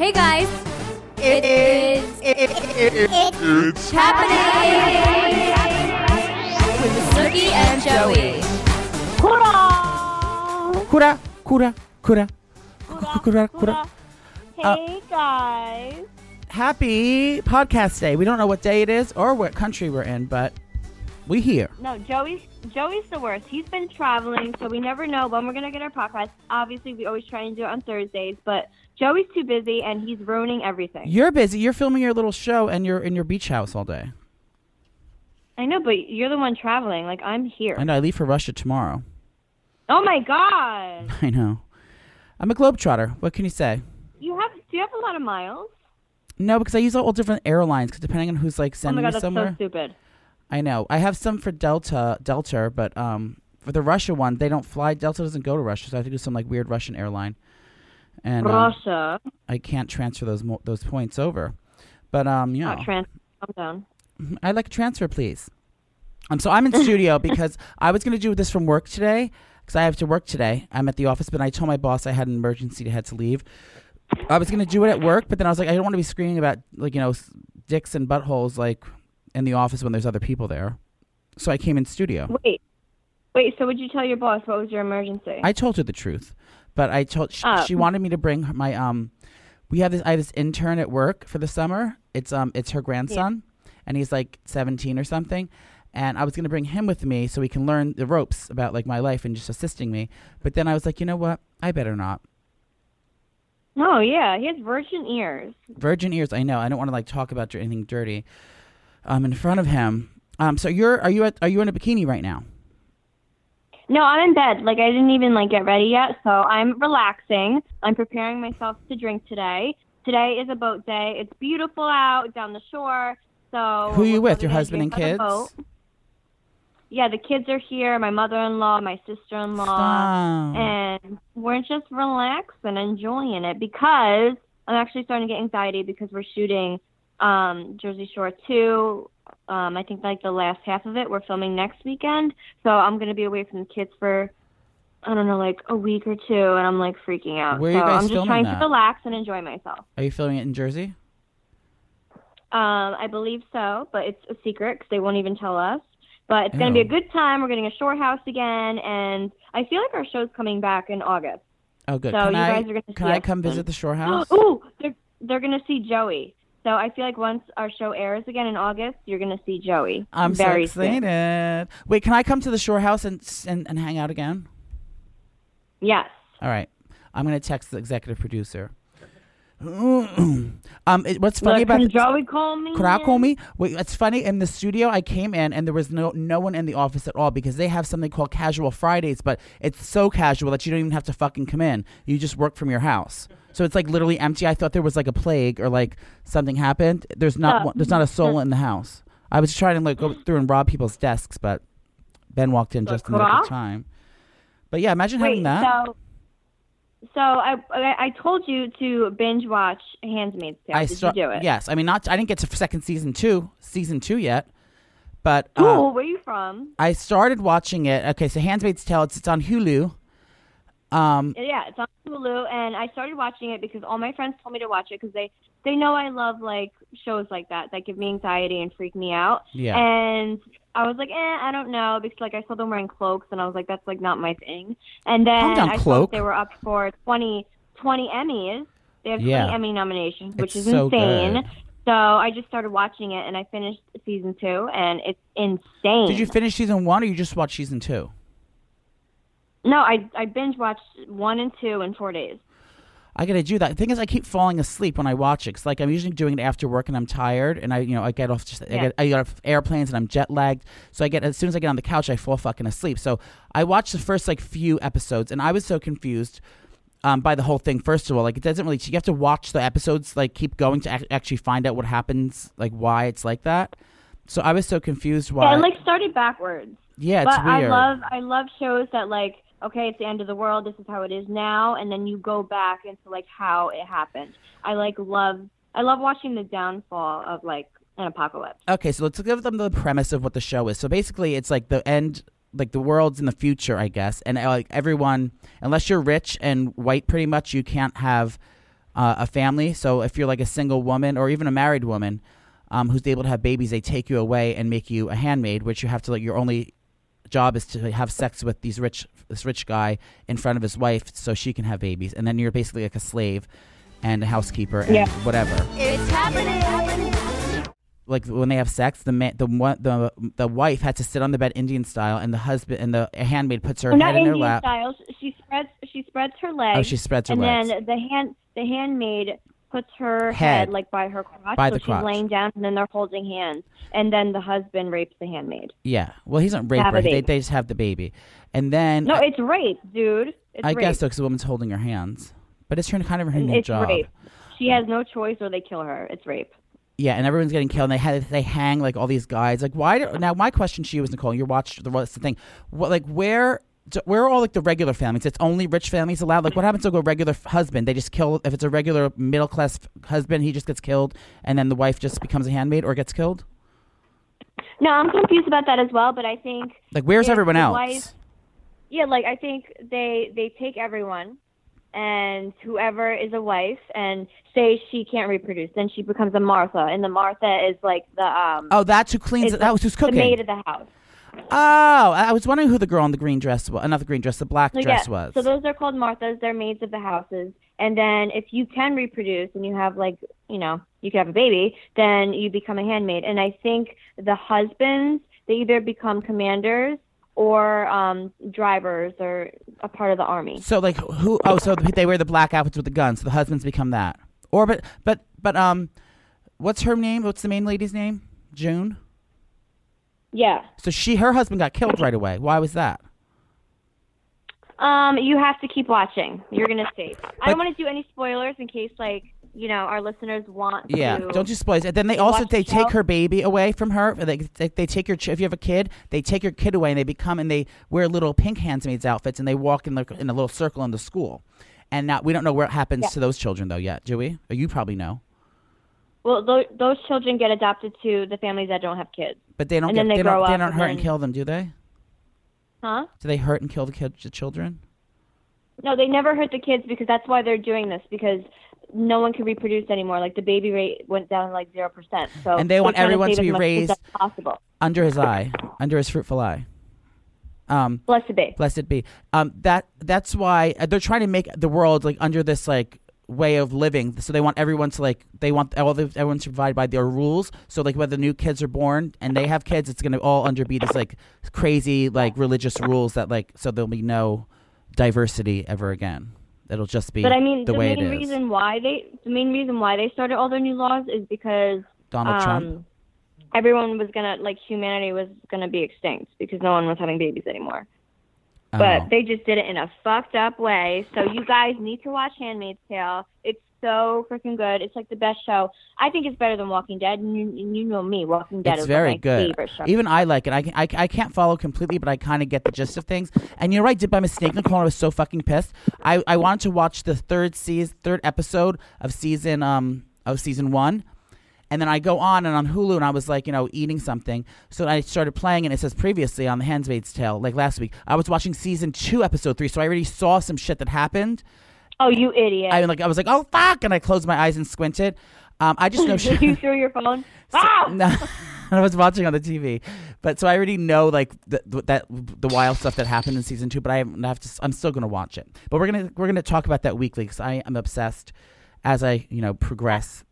Hey guys, it is it it it It's happening with Snooki and Joey. Kura, kura, kura, kura, kura. Uh, Hey guys. Happy podcast day. We don't know what day it is or what country we're in, but we here. No, Joey's Joey's the worst. He's been traveling, so we never know when we're gonna get our podcast. Obviously, we always try and do it on Thursdays, but Joey's too busy and he's ruining everything. You're busy. You're filming your little show and you're in your beach house all day. I know, but you're the one traveling. Like I'm here. I know. I leave for Russia tomorrow. Oh my god. I know. I'm a globetrotter. What can you say? You have do you have a lot of miles? No, because I use all different airlines. Because depending on who's like Oh sending my god, me that's somewhere, so stupid. I know. I have some for Delta, Delta, but um, for the Russia one, they don't fly. Delta doesn't go to Russia, so I have to do some like weird Russian airline, and uh, Russia. I can't transfer those mo- those points over. But um, you know, Not trans calm down. I'd like a transfer, please. Um, so I'm in studio because I was going to do this from work today because I have to work today. I'm at the office, but I told my boss I had an emergency, I had to leave. I was going to do it at work, but then I was like, I don't want to be screaming about like you know dicks and buttholes like in the office when there's other people there. So I came in studio. Wait. Wait, so would you tell your boss what was your emergency? I told her the truth, but I told sh- Oh. she wanted me to bring her- my um. We have this. I have this intern at work for the summer. It's um. It's her grandson, and he's like seventeen or something. And I was gonna bring him with me so he can learn the ropes about like my life and just assisting me. But then I was like, you know what? I better not. oh yeah, he has virgin ears. Virgin ears. I know. I don't want to like talk about anything dirty. Um, in front of him. Um. So you're are you at are you in a bikini right now? No, I'm in bed. Like I didn't even like get ready yet, so I'm relaxing. I'm preparing myself to drink today. Today is a boat day. It's beautiful out down the shore. So Who are you with? Your husband and drink on the kids? Yeah, the kids are here. My mother-in-law, my sister-in-law, Stop. and we're just relaxing, and enjoying it because I'm actually starting to get anxiety because we're shooting um, Jersey Shore 2. Um, I think like the last half of it we're filming next weekend. So I'm going to be away from the kids for, I don't know, like a week or two, and I'm like freaking out. Where are you so I'm just trying that? to relax and enjoy myself. Are you filming it in Jersey? Um, I believe so, but it's a secret because they won't even tell us. But it's going to be a good time. We're getting a shore house again, and I feel like our show's coming back in August. Oh, good. So can you I guys are gonna can see I come visit the shore house? Ooh, they're they're going to see Joey. So I feel like once our show airs again in August, you're going to see Joey. I'm very so soon. excited. Wait, can I come to the shore house and, and and hang out again? Yes. All right. I'm gonna text the executive producer. um, it, what's funny Look, about can Joey call me? could I call me? Wait, it's funny. In the studio, I came in and there was no no one in the office at all because they have something called Casual Fridays, but it's so casual that you don't even have to fucking come in. You just work from your house, so it's like literally empty. I thought there was like a plague or like something happened. There's not Oh. one, there's not a soul in the house. I was trying to like go through and rob people's desks, but Ben walked in just in the nick of time. But yeah, imagine having that. so so I, I I told you to binge watch Handmaid's Tale. I Did you do it? Yes, I mean not. I didn't get to second season two, season two yet, but uh, Ooh, where you from? I started watching it. Okay, so *Handmaid's Tale*. It's, it's on Hulu. Um, Yeah, it's on Hulu, and I started watching it because all my friends told me to watch it because they they know I love like shows like that that give me anxiety and freak me out. yeah, And I was like, eh, I don't know because like I saw them wearing cloaks, and I was like, that's like not my thing. And then down, I cloak. they were up for 20, 20 Emmys. They have Yeah. twenty Emmy nominations, which It's is so insane. good. So I just started watching it, and I finished season two, and it's insane. Did you finish season one, or you just watched season two? No, I I binge watched one and two in four days. I gotta do that. The thing is, I keep falling asleep when I watch it. 'cause, like I'm usually doing it after work and I'm tired, and I, you know, I get off just I, Yeah. get, I get off airplanes and I'm jet lagged. So I get as soon as I get on the couch, I fall fucking asleep. So I watched the first like few episodes, and I was so confused um, by the whole thing. First of all, like it doesn't really. You have to watch the episodes, like keep going to ac- actually find out what happens, like why it's like that. So I was so confused why. Yeah, it like started backwards. yeah, it's but weird. I love I love shows that like okay, it's the end of the world. This is how it is now, and then you go back into like how it happened. I like love I love watching the downfall of like an apocalypse. Okay, so let's give them the premise of what the show is. So basically, it's like the end, like the world's in the future, I guess, and uh, like everyone, unless you're rich and white, pretty much, you can't have uh, a family. So if you're like a single woman or even a married woman um, who's able to have babies, they take you away and make you a handmaid, which you have to like your only job is to have sex with these rich this rich guy in front of his wife so she can have babies, and then you're basically like a slave and a housekeeper and Yeah. whatever. It's happening. Like when they have sex, the man, the one, the the wife had to sit on the bed Indian style, and the husband and the handmaid puts her Well, head not in her Indian lap. style. She spreads she spreads her legs. Oh, she spreads her and legs. And then the hand the handmaid puts her Head. head, like by her crotch, By so the she's crotch. laying down, and then they're holding hands, and then the husband rapes the handmaid. Yeah. Well, he's not rape her. They, they just have the baby, and then No, it's rape, dude. It's I rape. guess so because the woman's holding her hands, but it's her kind of her new it's job. rape. She has no choice, or they kill her. It's rape. Yeah, and everyone's getting killed. And they had they hang like all these guys. Like why? Do, now my question to you is Nicole. You watched the what's the thing? What like where? Where are all like the regular families? It's only rich families allowed. Like what happens to a regular f- husband? They just kill if it's a regular middle class f- husband. He just gets killed, and then the wife just becomes a handmaid or gets killed. No, I'm confused about that as well. But I think Like where's everyone else? wife- Yeah, like I think they they take everyone, and whoever is a wife, and say she can't reproduce, then she becomes a Martha, and the Martha is like the um oh, that's who cleans. That was who's cooking. the maid of the house. Oh, I was wondering who the girl in the green dress was. Not the green dress, the black So dress yeah, was. so those are called Marthas. They're maids of the houses. And then if you can reproduce and you have like you know you can have a baby, then you become a handmaid. And I think the husbands they either become commanders or um drivers or a part of the army. So like who? Oh, so they wear the black outfits with the guns. So the husbands become that. Or but but but um, what's her name? What's the main lady's name? June. Yeah. So she her husband got killed right away. Why was that? Um, you have to keep watching. You're gonna see. I don't want to do any spoilers in case like you know our listeners want Yeah, to. don't you spoil it. And then they also they the take show? her baby away from her. They, they they take your if you have a kid, they take your kid away and they become and they wear little pink handmaids outfits and they walk in the in a little circle in the school. And now we don't know what happens Yeah. to those children though yet, do we? Or you probably know, Well, those, those children get adopted to the families that don't have kids, but they don't And get then they they don't grow they don't hurt and then- kill them, do they? huh? Do they hurt and kill the kids, the children? No, they never hurt the kids because that's why they're doing this because no one can reproduce anymore. Like the baby rate went down like zero percent. So And they want everyone save to be raised- possible. under his eye, under his fruitful eye. Um, Blessed be. blessed be. Um, that that's why uh, they're trying to make the world like under this like way of living. So they want everyone to like they want all the, everyone to provide by their rules. So like whether new kids are born and they have kids, it's gonna all under be this like crazy like religious rules that like so there'll be no diversity ever again. It'll just be But I mean, the, the, way main reason why they the main reason why they started all their new laws is because Donald Trump. um, everyone was gonna like humanity was gonna be extinct because no one was having babies anymore. But Oh. they just did it in a fucked up way. So you guys need to watch Handmaid's Tale. It's so freaking good. It's like the best show. I think it's better than Walking Dead. And you, and you know me, Walking Dead It's is very my good. favorite show. Even I like it. I, can- I, I can't follow completely, but I kind of get the gist of things. And you're right. Did by mistake, Nicole. I was so fucking pissed. I, I wanted to watch the third season, third episode of season um of season one, and then I go on and on Hulu, and I was like, you know, eating something. So I started playing, and it says previously on The Handmaid's Tale, like last week. I was watching season two, episode three, so I already saw some shit that happened. oh, you idiot! I like I was like, oh fuck, and I closed my eyes and squinted. Um, I just know shit. you threw your phone. Ah! No, I was watching on the TV, but so I already know like the, the, that the wild stuff that happened in season two. But I have to. I'm still gonna watch it. But we're gonna we're gonna talk about that weekly because I am obsessed as I you know progress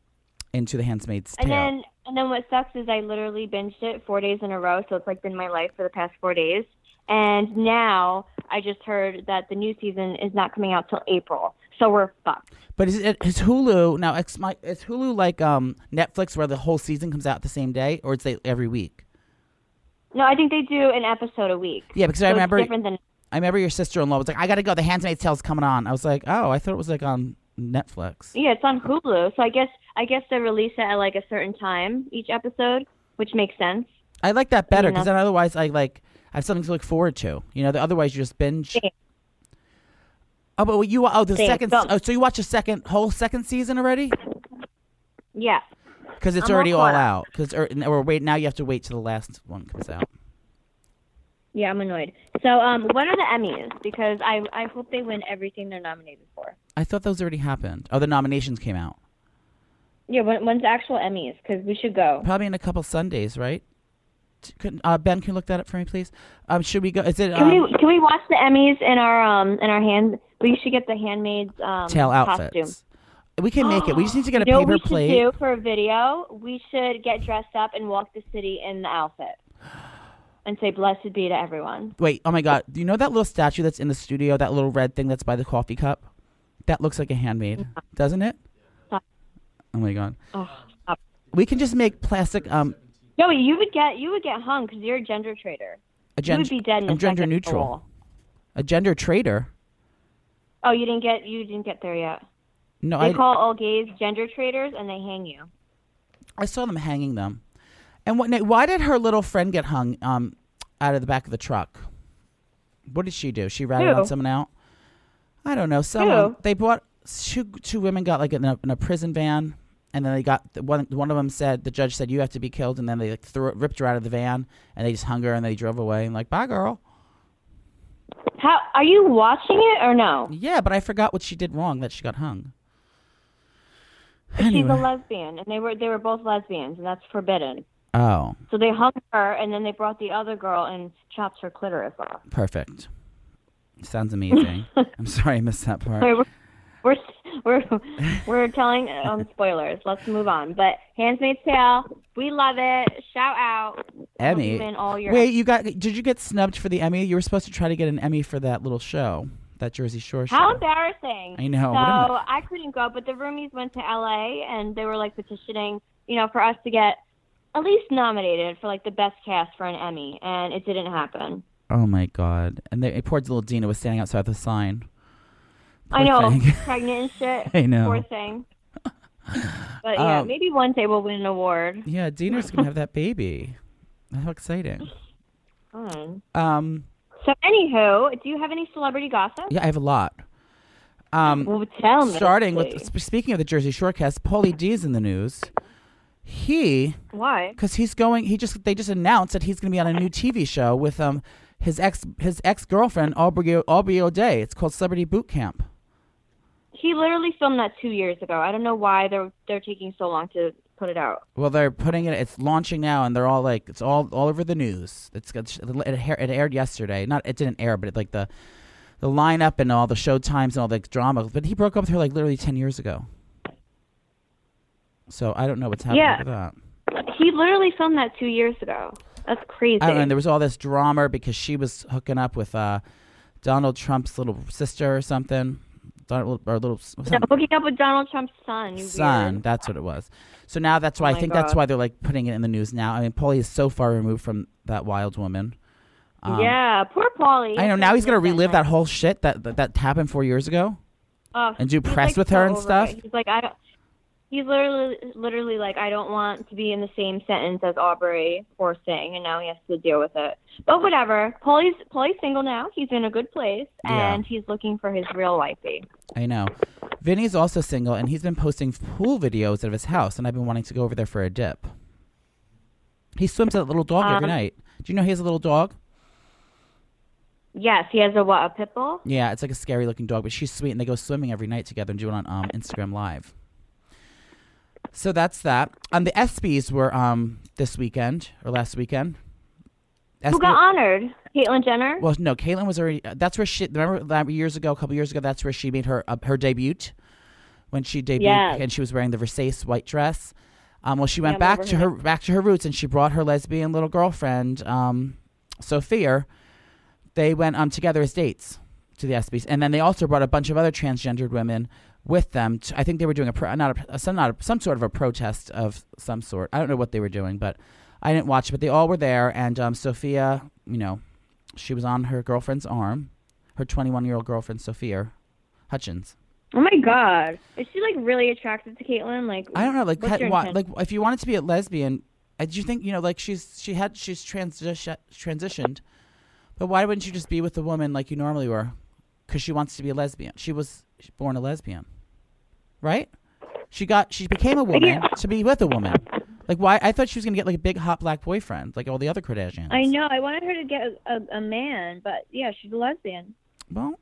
into the Handmaid's Tale. And then and then what sucks is I literally binged it four days in a row, so it's like been my life for the past four days. And now I just heard that the new season is not coming out till April, so we're fucked. but is it is Hulu now? It's my is Hulu like um Netflix where the whole season comes out the same day, or it's like every week? No, I think they do an episode a week. Yeah, because So I remember different than I remember your sister in law was like, I gotta go. The Handmaid's Tale's coming on. I was like, oh, I thought it was like on Netflix. yeah, it's on Hulu. So I guess I guess they release it at like a certain time each episode, which makes sense. I like that better because then otherwise I like I have something to look forward to. You know, the, otherwise you just binge. Same. Oh, but you oh the Same. second So- oh so you watch the second whole second season already Yeah. because it's I'm already all caught out because or, or wait now you have to wait till the last one comes out. Yeah, I'm annoyed. So, um, what are the Emmys? Because I I hope they win everything they're nominated for. I thought those already happened. Oh, the nominations came out. Yeah, when, when's the actual Emmys? Because we should go. Probably in a couple Sundays, right? Could, uh, ben, can you look that up for me, please? Um, should we go? Is it Can um, we can we watch the Emmys in our um in our hand? We should get the handmaid's um tail outfits? costume. We can make it. We just need to get a You know what paper we should do for a video? We should get dressed up and walk the city in the outfit, and say "Blessed be to everyone." Wait, oh my God! Do you know that little statue that's in the studio? That little red thing that's by the coffee cup. That looks like a handmaid, doesn't it? Oh my God! Oh, stop. We can just make plastic. Um, Joey, you would get you would get hung because you're a gender traitor. a you would be dead I'm gender neutral. A gender traitor. Oh, you didn't get you didn't get there yet. No, They I call all gays gender traitors, and they hang you. I saw them hanging them. And what? Why did her little friend get hung? Um, out of the back of the truck. What did she do? She ratted Who? on someone out. I don't know. Someone Who? they brought two, two women got like in a, in a prison van, and then they got one. One of them said the judge said you have to be killed, and then they like, threw ripped her out of the van, and they just hung her, and they drove away, and like bye girl. How are you watching it or no? Yeah, but I forgot what she did wrong that she got hung. She's a Anyway. lesbian, and they were they were both lesbians, and that's forbidden. Oh, So they hung her, and then they brought the other girl and chopped her clitoris off. perfect. Sounds amazing. I'm sorry I missed that part. We're we're we're, we're telling um, spoilers. Let's move on. But Handmaid's Tale, we love it. Shout out, Emmy. All your Wait, you got? Did you get snubbed for the Emmy? You were supposed to try to get an Emmy for that little show, that Jersey Shore show. How embarrassing! I know. So I couldn't go, but the roomies went to LA and they were like petitioning, you know, for us to get at least nominated for like the best cast for an Emmy, and it didn't happen. oh my god! And they, poor little Deena was standing outside the sign. I know, thing. pregnant and shit. I know. Poor thing. But yeah, Um, maybe one day we'll win an award. Yeah, Deena's gonna have that baby. How exciting! Hmm. Um, So, anywho, do you have any celebrity gossip? yeah, I have a lot. Um, Well, tell me. starting with please. sp- speaking of the Jersey Shore cast, Pauly D is in the news. He why? because he's going. He just they just announced that he's going to be on a new TV show with um his ex his ex girlfriend Aubrey Aubrey O'Day. It's called Celebrity Boot Camp. He literally filmed that two years ago. I don't know why they're they're taking so long to put it out. Well, they're putting it. It's launching now, and they're all like, it's all all over the news. It's got it, aired yesterday. Not it didn't air, but it, like the the lineup and all the show times and all the drama. But he broke up with her like literally ten years ago. So I don't know what's happening Yeah. with that. He literally filmed that two years ago. That's crazy. I don't know. And there was all this drama because she was hooking up with uh, Donald Trump's little sister or something. Donald, or little No, hooking up with Donald Trump's son. Son. Weird. That's what it was. So now that's why Oh I my think that's why they're like putting it in the news now. I mean, Pauly is so far removed from that wild woman. Um, yeah, poor Pauly. I know. Now he's gonna relive that night. whole shit that that, that happened four years ago. Oh, and do press like, with so her and stuff? it. He's like, I don't. He's literally, literally like, I don't want to be in the same sentence as Aubrey, poor thing, and now he has to deal with it. But whatever. Pauly's Pauly's single now. He's in a good place, Yeah. and he's looking for his real wifey. I know. Vinny's also single, and he's been posting pool videos of his house, and I've been wanting to go over there for a dip. He swims that little dog every Um, night. Do you know he has a little dog? Yes, he has a what? A pit bull? Yeah, it's like a scary looking dog, but she's sweet, and they go swimming every night together and do it on um, Instagram Live. So that's that. Um, the ESPYS were um this weekend or last weekend. Who got honored? Caitlyn Jenner. Well, no, Caitlyn was already. uh, That's where she. Remember that years ago, a couple years ago, that's where she made her uh, her debut, when she debuted, Yes. and she was wearing the Versace white dress. Um, well, she went Yeah, back to her her. back to her roots, and she brought her lesbian little girlfriend, um, Sophia. They went um together as dates to the ESPYS, and then they also brought a bunch of other transgendered women with them. To, I think they were doing a pro, not a, some not a, some sort of a protest of some sort. I don't know what they were doing, but I didn't watch. But they all were there, and um, Sophia, you know, she was on her girlfriend's arm, her 21 year old girlfriend, Sophia Hutchins. Oh my God, is she like really attracted to Caitlyn? Like, I don't know, like, what's had- your why- like if you wanted to be a lesbian, do you think you know, like she's she had she's transi- transitioned, but why wouldn't you just be with the woman like you normally were? Because she wants to be a lesbian. She was born a lesbian, right? She got she became a woman Yeah. to be with a woman. Like why? I thought she was gonna get like a big hot black boyfriend, like all the other Kardashians. I know. I wanted her to get a, a, man, but yeah, she's a lesbian. Well,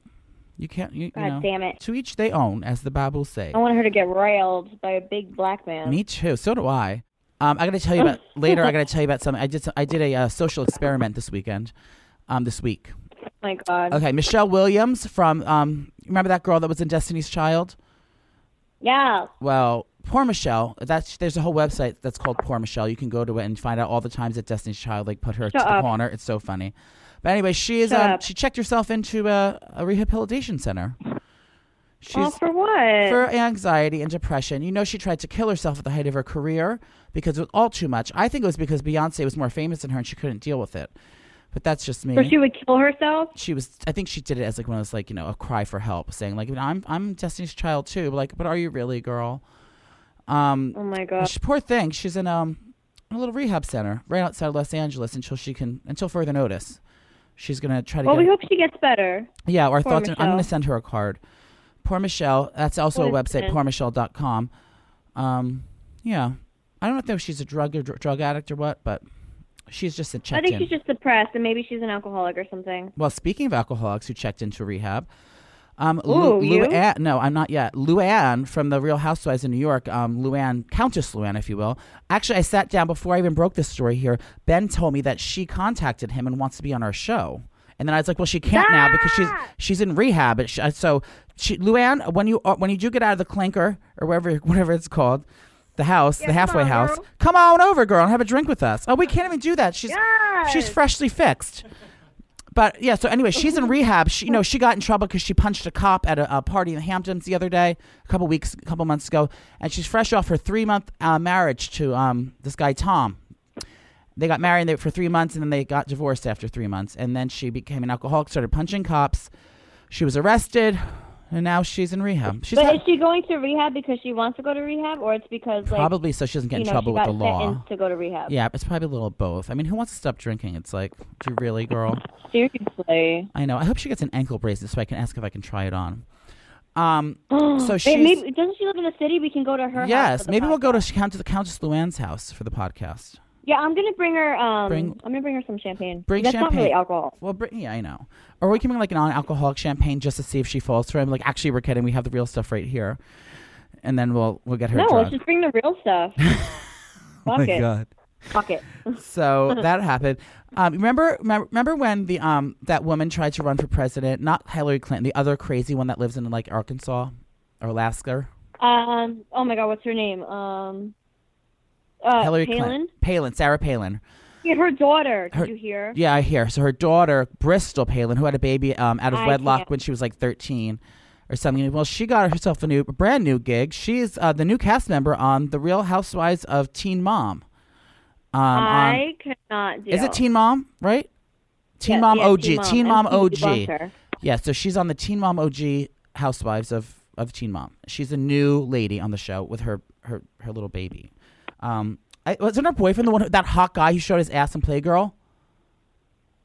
You can't. You, you God know, damn it. To each they own, as the Bible say. I want her to get railed by a big black man. Me too. So do I. Um, I got to tell you about later. I got to tell you about something. I did. Some, I did a uh, social experiment this weekend. Um, this week. Oh my God. Okay, Michelle Williams from um, remember that girl that was in Destiny's Child? Yeah. Well, poor Michelle. That's there's a whole website that's called Poor Michelle. You can go to it and find out all the times that Destiny's Child like put her Shut to the up. corner. It's so funny. But anyway, she is Shut um, up. she checked herself into a, a rehabilitation center. She's oh, for what? for anxiety and depression. You know, she tried to kill herself at the height of her career because it was all too much. I think it was because Beyonce was more famous than her and she couldn't deal with it. But that's just me. so she would kill herself? she was I think she did it as like one of those like, you know, a cry for help, saying like, I'm I'm Destiny's child too. But like, but are you really, girl? Um Oh my God. she, poor thing. She's in um a little rehab center right outside Los Angeles until she can until further notice. She's gonna try to Well, get we hope she gets better. yeah, our Poor thoughts. I'm going to send her a card. Poor Michelle. That's also What a website, it? poormichelle.com. Um, yeah. I don't know if she's a drug or dr- drug addict or what, but she's just a checked I think in. she's just depressed and maybe she's an alcoholic or something. well, speaking of alcoholics who checked into rehab, um, Ooh, Lu- you? Luann, no, I'm not yet. Luann from the Real Housewives in New York, um, Luann, Countess Luann, if you will. Actually, I sat down before I even broke this story here. Ben told me that she contacted him and wants to be on our show. And then I was like, well, she can't now because she's Ah! she's in rehab. She, uh, so, she, Luann, when you uh, when you do get out of the clinker or wherever whatever it's called, the house, Yeah, the halfway house, girl. come on over, girl, and have a drink with us. Oh, we can't even do that. She's she's freshly fixed. But yeah, so anyway, she's in rehab. She, you know, she got in trouble because she punched a cop at a, a party in the Hamptons the other day, a couple weeks, a couple months ago, and she's fresh off her three month uh, marriage to um, this guy Tom. They got married for three months, and then they got divorced after three months. And then she became an alcoholic, started punching cops. She was arrested, and now she's in rehab. She's But had- is she going to rehab because she wants to go to rehab or it's because like probably so she doesn't get you in know, trouble she with got the law. to go to rehab? Yeah, it's probably a little of both. I mean, who wants to stop drinking? It's like, do you really, girl? Seriously. I know. I hope she gets an ankle bracelet so I can ask if I can try it on. Um, So Wait, she's- maybe doesn't she live in the city? We can go to her yes, for the maybe we'll go to podcast. Count to the Countess Luann's house for the podcast. Yeah, I'm gonna bring her. Um, Bring- I'm gonna bring her some champagne. Bring That's not really alcohol. Well, br- yeah, I know. Or we can bring like an non-alcoholic champagne just to see if she falls for him. Like, actually, we're kidding. We have the real stuff right here, and then we'll we'll get her No, drunk. let's just bring the real stuff. oh Fuck my it. god. Fuck it. So that happened. Um, remember, remember, remember when the um that woman tried to run for president? Not Hillary Clinton, the other crazy one that lives in like Arkansas or Alaska. Um. Oh my God, what's her name? Um. Uh, Hillary Palin. Clinton. Palin, Sarah Palin. Yeah, her daughter. Did Her- you hear? Yeah, I hear. So her daughter, Bristol Palin, who had a baby um, out of I wedlock can't. when she was like 13 or something. Well, she got herself a new, a brand new gig. She's uh, the new cast member on The Real Housewives of Teen Mom. Um, on- I cannot do. is it Teen Mom, right? Teen Yeah, Mom yeah, OG. Teen Teen Mom. Mom, OG. Yeah, so she's on the Teen Mom OG Housewives of, of Teen Mom. She's a new lady on the show with her her, her little baby. Um, I, wasn't her boyfriend the one who, that hot guy who showed his ass in Playgirl?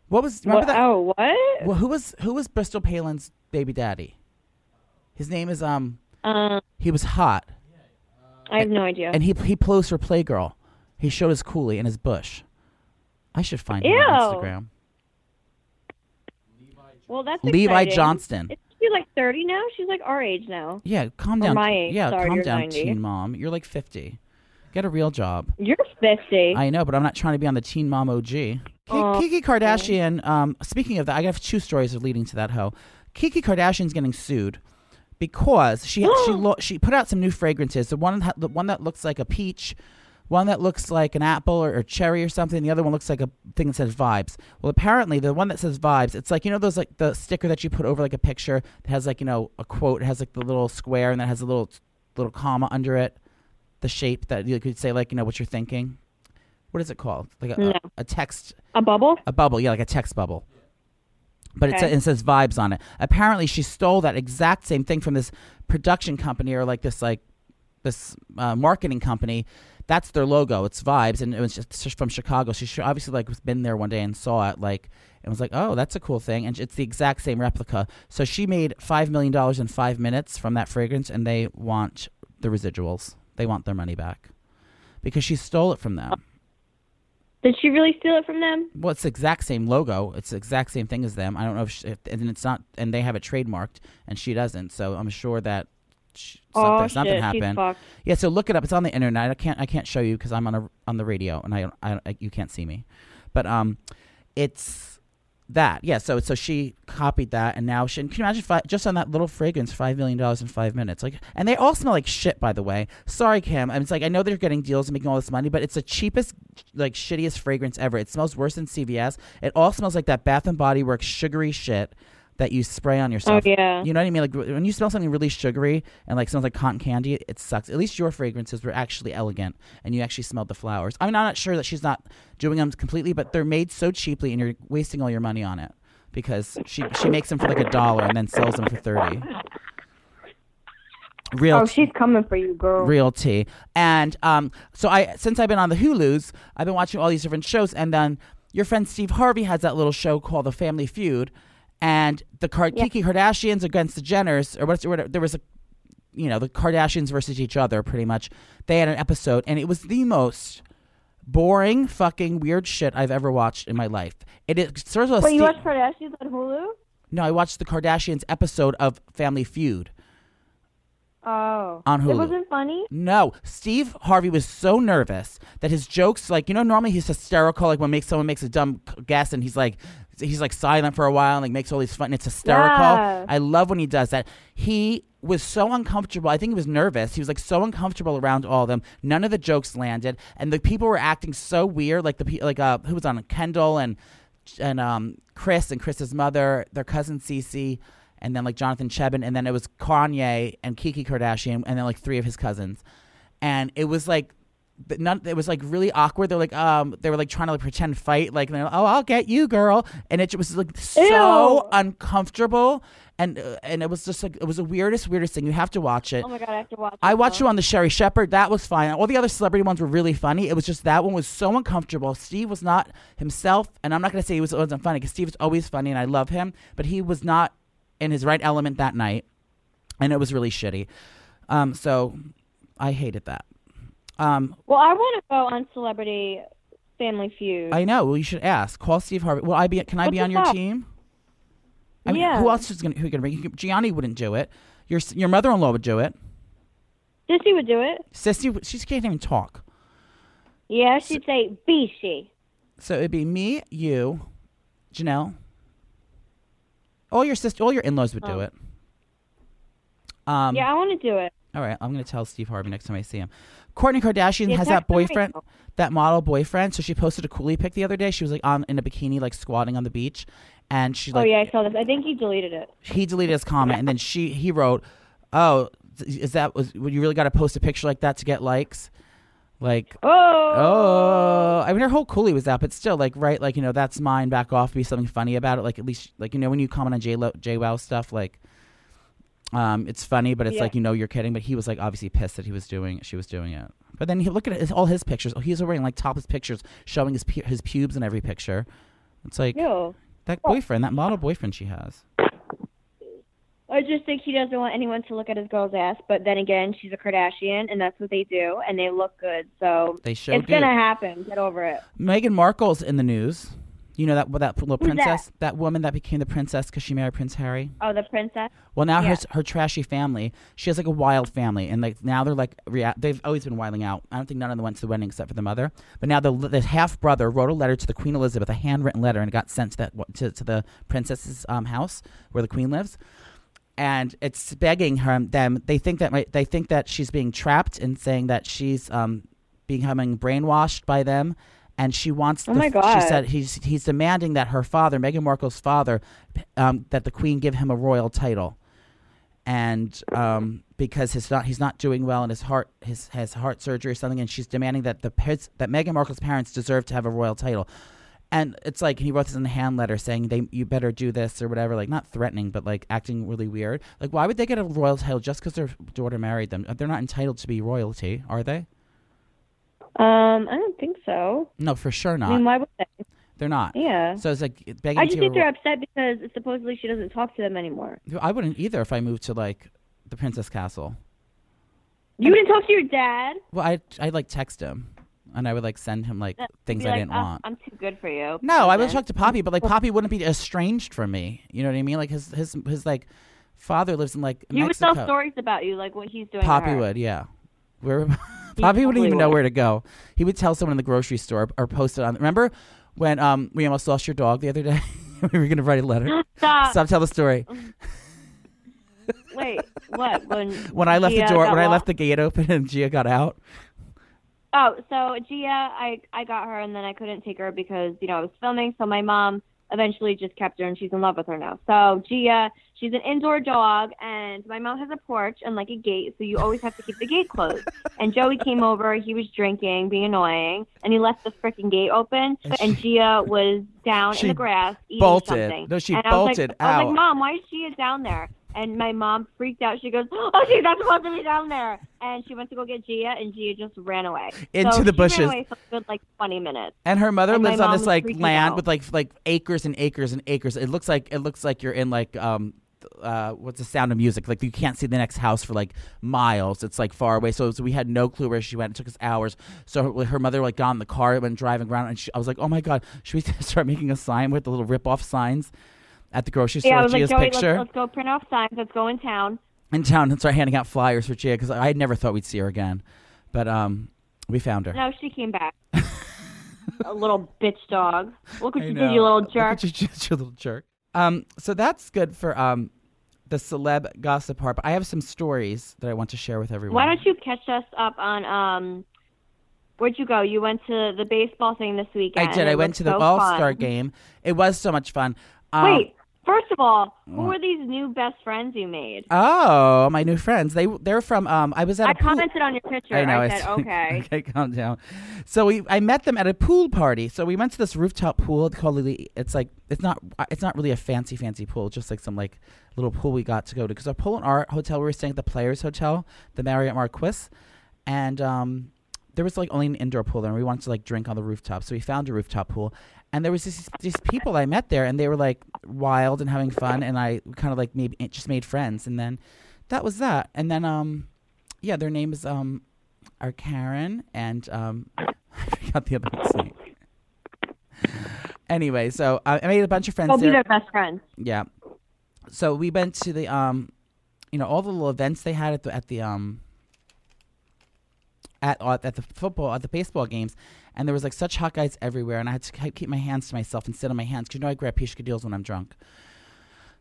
What was remember What? that? Oh, what? Well, who was who was Bristol Palin's baby daddy? His name is um. Um, He was hot, I have no idea. and he he posed for Playgirl. He showed his coolie and his bush. I should find him on Instagram. well, that's Levi exciting. Johnston. Is she like 30 now? She's like our age now. Yeah, calm Or down. my age. Yeah, Sorry, calm down, 90. teen mom. You're like fifty. Get a real job. You're 50. I know, but I'm not trying to be on the Teen Mom OG. Oh, Kiki Kardashian. Um, speaking of that, I have two stories of leading to that hoe. Kiki Kardashian's getting sued because she she lo- she put out some new fragrances. The one that, the one that looks like a peach, one that looks like an apple or, or cherry or something. The other one looks like a thing that says vibes. Well, apparently the one that says vibes, it's like you know those like the sticker that you put over like a picture that has like you know a quote. It has like the little square and that has a little little comma under it. The shape that you could say like you know what you're thinking. What is it called? Like a, No. a, a text A bubble? a bubble, yeah, like a text bubble. But it's Okay. it says vibes on it. Apparently, she stole that exact same thing from this production company or like this like this uh, marketing company. That's their logo. It's vibes, and it was just, just from Chicago. She obviously like was been there one day and saw it like and was like, oh, that's a cool thing, and it's the exact same replica. So she made five million dollars in five minutes from that fragrance, and they want the residuals. They want their money back because she stole it from them. Did she really steal it from them? Well, it's the exact same logo. It's the exact same thing as them. I don't know if, she, if and it's not, and they have it trademarked, and she doesn't. So I'm sure that she, Oh something, shit, something she's happened. Yeah, so look it up. It's on the internet. I can't I can't show you because I'm on a on the radio and I, I I you can't see me, but um, it's that yeah. So so she copied that and now she can you imagine just on that little fragrance five million dollars in five minutes like and they all smell like shit by the way. Sorry Kim, I mean, it's like I know they're getting deals and making all this money, but it's the cheapest like shittiest fragrance ever. It smells worse than CVS. It all smells like that Bath and Body Works sugary shit that you spray on Oh yourself. yeah. You know what I mean? Like when you smell something really sugary and like smells like cotton candy, it sucks. At least your fragrances were actually elegant and you actually smelled the flowers. I mean, I'm not sure that she's not doing them completely, but they're made so cheaply and you're wasting all your money on it because she she makes them for like a dollar and then sells them for thirty. Real Oh, she's coming for you, girl. real tea. And um, so I since I've been on the Hulu's, I've been watching all these different shows, and then your friend Steve Harvey has that little show called The Family Feud, and the Yeah. Kiki Kardashians against the Jenners, or what's. There was a, you know, the Kardashians versus each other, pretty much. They had an episode, and it was the most boring, fucking weird shit I've ever watched in my life. It is sort of a Wait, you Steve- watch Kardashians on Hulu? no, I watched the Kardashians episode of Family Feud. Oh. On Hulu. It wasn't funny? No, Steve Harvey was so nervous that his jokes, like you know, normally he's hysterical. Like when makes someone makes a dumb guess, and he's like, he's like silent for a while, and like makes all these fun. And it's hysterical. Yeah. I love when he does that. He was so uncomfortable. I think he was nervous. He was like so uncomfortable around all of them. None of the jokes landed, and the people were acting so weird. Like the like uh, who was on Kendall and and um Kris and Kris's mother, their cousin Cece, and then like Jonathan Cheban, and then it was Kanye and Kiki Kardashian, and then like three of his cousins, and it was like. None, it was like really awkward. They're like, um, they were like trying to like pretend fight, like, like, oh, I'll get you, girl, and it was like so Ew. uncomfortable, and uh, and it was just like it was the weirdest, weirdest thing. You have to watch it. Oh my god, I have to watch I watched now. you on the Sherri Shepherd. That was fine. All the other celebrity ones were really funny. It was just that one was so uncomfortable. Steve was not himself, and I'm not going to say he was wasn't funny because Steve is always funny and I love him, but he was not in his right element that night, and it was really shitty. Um, so I hated that. Um, Well, I want to go on Celebrity Family Feud. I know. Well, you should ask. Call Steve Harvey. Will I be? Can I What's be on your team? I mean, Yeah. who else is going? to Who going to bring? Gianni wouldn't do it. Your your mother in law would do it. Sissy would do it. Sissy, she can't even talk. Yeah, she'd say, be she. So it'd be me, you, Janelle. All your sister, all your in-laws would do Oh. it. Um, yeah, I want to do it. All right, I'm gonna tell Steve Harvey next time I see him. Kourtney Kardashian Yeah, has that text him right boyfriend, that model boyfriend. So she posted a coolie pic the other day. She was like on in a bikini, like squatting on the beach, and she oh, Like, oh yeah, I saw this. I think he deleted it. he deleted his comment, and then she he wrote, "Oh, is that was you really got to post a picture like that to get likes?" Like, Oh. oh, I mean, her whole coolie was out, but still, like, right, like you know, that's mine. Back off, be something funny about it. Like at least, like you know, when you comment on J Lo, JWoww stuff, like, um, it's funny, but it's Yeah. like you know you're kidding. But he was like obviously pissed that he was doing, she was doing it. But then he look at his, all his pictures. Oh, he's wearing like topless pictures, showing his pu- his pubes in every picture. It's like that boyfriend, that model boyfriend she has. I just think he doesn't want anyone to look at his girl's ass. But then again, she's a Kardashian, and that's what they do, and they look good. So They show it's do. gonna happen. Get over it. Meghan Markle's in the news. You know that that little Who's princess, that? woman that became the princess because she married Prince Harry. Oh, the princess. Well, now her Yeah. her trashy family. She has like a wild family, and like now they're like rea- they've always been wilding out. I don't think none of them went to the wedding except for the mother. But now the the half brother wrote a letter to the Queen Elizabeth, a handwritten letter, and it got sent to that to, to the princess's um, house where the queen lives. And it's begging her them. They think that might- they think that she's being trapped and saying that she's um, becoming brainwashed by them. And she wants. Oh the- my She said he's he's demanding that her father, Meghan Markle's father, um, that the Queen give him a royal title, and um, because he's not he's not doing well and his heart his has heart surgery or something, and she's demanding that the his, that Meghan Markle's parents deserve to have a royal title. And it's like he wrote this in a hand letter saying they you better do this or whatever, like not threatening, but like acting really weird. Like why would they get a royal title just because their daughter married them? They're not entitled to be royalty, are they? Um, I don't think so. No, for sure I not. mean, why would they? They're not. Yeah. So it's like begging I just give think they're upset because supposedly she doesn't talk to them anymore. I wouldn't either if I moved to like the Princess Castle. You didn't talk to your dad. Well, I I like text him. and I would like send him like things Be I didn't "Oh, want. I'm too good for you. No, I would talk to Poppy, but like Poppy wouldn't be estranged from me. You know what I mean? Like his his his like father lives in like He would tell stories about you, like what he's doing. Poppy would, yeah. Poppy totally wouldn't even know where to go. He would tell someone in the grocery store or post it on. Remember when um we almost lost your dog the other day? we were gonna write a letter. Stop. Stop. Tell the story. Wait, what? When When I left Gia the door, when I left the gate open and Gia got out. Oh, so Gia, I I got her, and then I couldn't take her because you know I was filming. So my mom eventually just kept her, and she's in love with her now. So Gia, she's an indoor dog, and my mom has a porch and like a gate, so you always have to keep the gate closed. And Joey came over, he was drinking, being annoying, and he left the freaking gate open, And and Gia was down in the grass eating bolted. something. No, she and I was bolted like, I was like, Mom, why is Gia down there? And my mom freaked out. She goes, "Oh, she's not supposed to be down there." And she went to go get Gia, and Gia just ran away Into so the she bushes. Ran away for a good like twenty minutes. And her mother And lives on this like land out. with like like acres and acres and acres. It looks like it looks like you're in like um uh what's the sound of music? Like you can't see the next house for like miles. It's like far away. So, so we had no clue where she went. It took us hours. So her, her mother like got in the car and went driving around and she, I was like, "Oh my god, should we start making a sign with the little rip off signs?" At the grocery store, Yeah, I was like, Gia's Joey, let's, picture let's go print off signs. Let's go in town. in town and start handing out flyers for Gia because I had never thought we'd see her again, but um, we found her. No, she came back. a little bitch dog. Look what I you know. did, you little jerk. you, you little jerk. Um, so that's good for um, the celeb gossip part. But I have some stories that I want to share with everyone. Why don't you catch us up on um? Where'd you go? You went to the baseball thing this weekend. I did. I went to the so All. Star game. It was so much fun. Um, Wait, first of all, who are these new best friends you made? Oh, my new friends. They they're from. Um, I was at I a pool. commented on your picture. I know. I said, okay. okay, calm down. So we, I met them at a pool party. So we went to this rooftop pool. Called. It's like it's not. It's not really a fancy, fancy pool. Just like some like little pool we got to go to. Because our pool in our hotel, we were staying at the Players Hotel, the Marriott Marquis, and um, there was like only an indoor pool there, and we wanted to like drink on the rooftop. So we found a rooftop pool, and there was this, these people I met there, and they were like wild and having fun, and I kind of like maybe just made friends, and then that was that, and then um, yeah, their name is um, are Karen and um, I forgot the other one's name. Anyway, so I I made a bunch of friends Go be their best friends. Yeah. So we went to the um, you know, all the little events they had at the at the um, at at the football at the baseball games, and there was like such hot guys everywhere, and I had to keep my hands to myself and sit on my hands because you know I grab pishka deals when I'm drunk.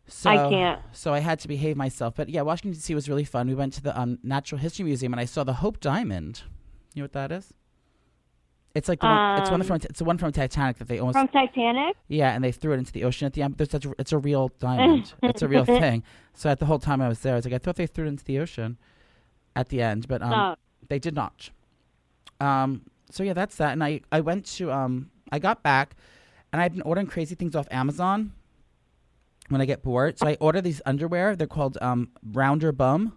So, I can't. So I had to behave myself. But yeah, Washington D.C. was really fun. We went to the um, Natural History Museum, and I saw the Hope Diamond. You know what that is? It's like the one, it's one Um, from it's the one from Titanic that they almost From Titanic? yeah, and they threw it into the ocean at the end. But there's such it's a real diamond. it's a real thing. So at the whole time I was there, I was like, I thought they threw it into the ocean at the end, but um, no. they did not. Um, so yeah, that's that. And I I went to um, I got back, and I've been ordering crazy things off Amazon. When I get bored, so I order these underwear. They're called um, Rounderbum,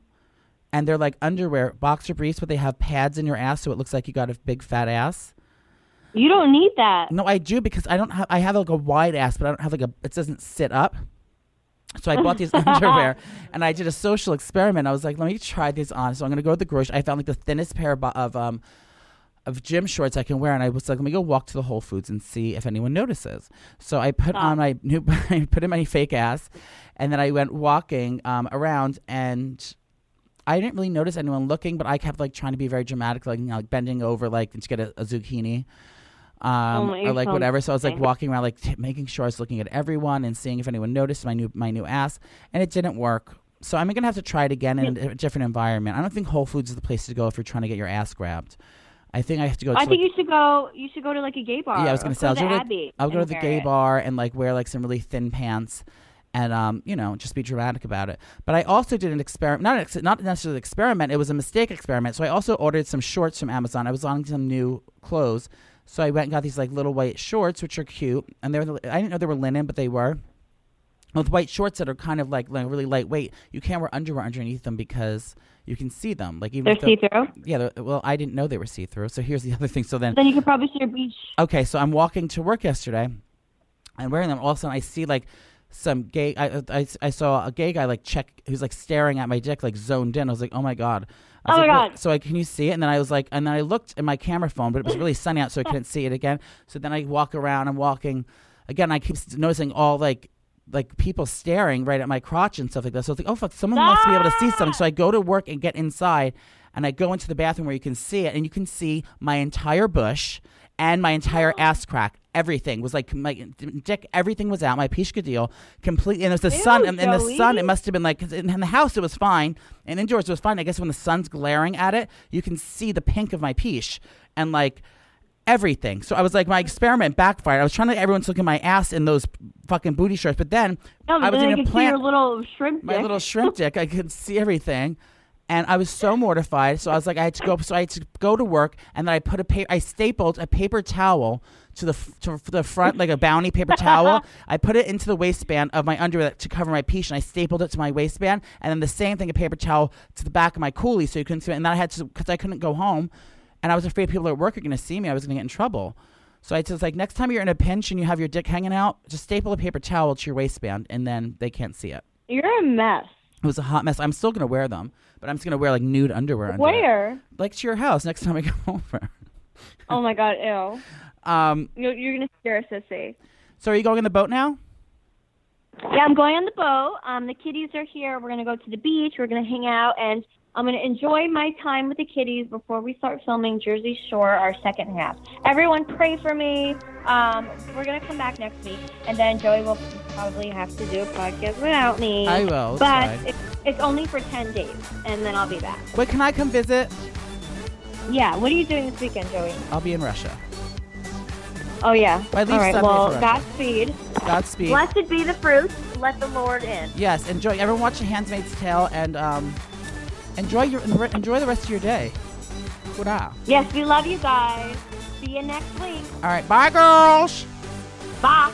and they're like underwear, boxer briefs, but they have pads in your ass, so it looks like you got a big fat ass. You don't need that. No, I do because I don't have. I have like a wide ass, but I don't have like a. It doesn't sit up. So I bought these underwear, and I did a social experiment. I was like, let me try these on. So I'm gonna go to the grocery. I found like the thinnest pair of, of um of gym shorts I can wear, and I was like, let me go walk to the Whole Foods and see if anyone notices. So I put on my new, I put in my fake ass, and then I went walking um around and. I didn't really notice anyone looking, but I kept like trying to be very dramatic, like you know, like bending over, like to get a, a zucchini, um, my- or like whatever. So I was like walking around, like t- making sure I was looking at everyone and seeing if anyone noticed my new my new ass, and it didn't work. So I'm gonna have to try it again in a, a different environment. I don't think Whole Foods is the place to go if you're trying to get your ass grabbed. I think I have to go. To I think like, you should go. You should go to like a gay bar. yeah, I was gonna say I'll go to Abbey I'll go to the gay it. bar and like wear like some really thin pants, and um, you know, just be dramatic about it. But I also did an experiment, not an ex- not necessarily an experiment. It was a mistake experiment. So I also ordered some shorts from Amazon. I was on some new clothes, so I went and got these like little white shorts, which are cute, and they're the- I didn't know they were linen, but they were. With white shorts that are kind of like, like really lightweight, you can't wear underwear underneath them because you can see them. Like even They're see through. yeah, they're- well, I didn't know they were see through. So here's the other thing. So then Then you could probably see your beach. Okay, so I'm walking to work yesterday, and wearing them. All of a sudden, I see like some gay. I, I, I saw a gay guy like check. Who's like staring at my dick, like zoned in. I was like, oh my god. I Oh my like, "What?" God. So I can you see it? And then I was like, and then I looked in my camera phone, but it was really sunny out, so I couldn't see it again. So then I walk around. I'm walking again. I keep noticing all like like people staring right at my crotch and stuff like that. So I was like, oh fuck, someone must be able to see something. Ah! So I go to work and get inside, and I go into the bathroom where you can see it, and you can see my entire bush and my entire ass crack. Everything was like my dick. Everything was out. My pishka deal completely. And it was the Ew, sun. And, and the sun. It must have been like 'cause in, in the house it was fine, and indoors it was fine. I guess when the sun's glaring at it, you can see the pink of my pish and like everything. So I was like, my experiment backfired. I was trying to get everyone to look at my ass in those fucking booty shorts, but then No, I was then in a could see plant your little shrimp my dick. little shrimp dick. I could see everything, and I was so mortified. So I was like, I had to go. So I had to go to work, and then I put a pa- I stapled a paper towel to the f- to the front, like a bounty paper towel. I put it into the waistband of my underwear to cover my peach, and I stapled it to my waistband, and then the same thing, a paper towel to the back of my coolie, so you couldn't see it. And then I had to because I couldn't go home, and I was afraid people at work are going to see me. I was going to get in trouble. So I just like next time you're in a pinch and you have your dick hanging out, just staple a paper towel to your waistband, and then they can't see it. You're a mess. It was a hot mess. I'm still gonna wear them, but I'm just gonna wear like nude underwear. under it. Where? Like to your house next time I come over. Oh my god, ew. Um. You're, you're gonna scare a sissy. So are you going in the boat now? Yeah, I'm going on the boat. Um, the kitties are here. We're gonna go to the beach. We're gonna hang out, and I'm gonna enjoy my time with the kitties before we start filming Jersey Shore, our second half. Everyone, pray for me. Um, we're gonna come back next week, and then Joey will probably have to do a podcast without me. I will. But it's, it's only for ten days, and then I'll be back. Wait, can I come visit? Yeah. What are you doing this weekend, Joey? I'll be in Russia. Oh yeah. I leave All right. Sunday Well, for Russia. Godspeed. Godspeed. Blessed be the fruit. Let the Lord in. Yes. Enjoy. Everyone, watch The Handmaid's Tale and um, enjoy your enjoy the rest of your day. Hurrah. Yes, we love you guys. See you next week. All right. Bye, girls. Bye.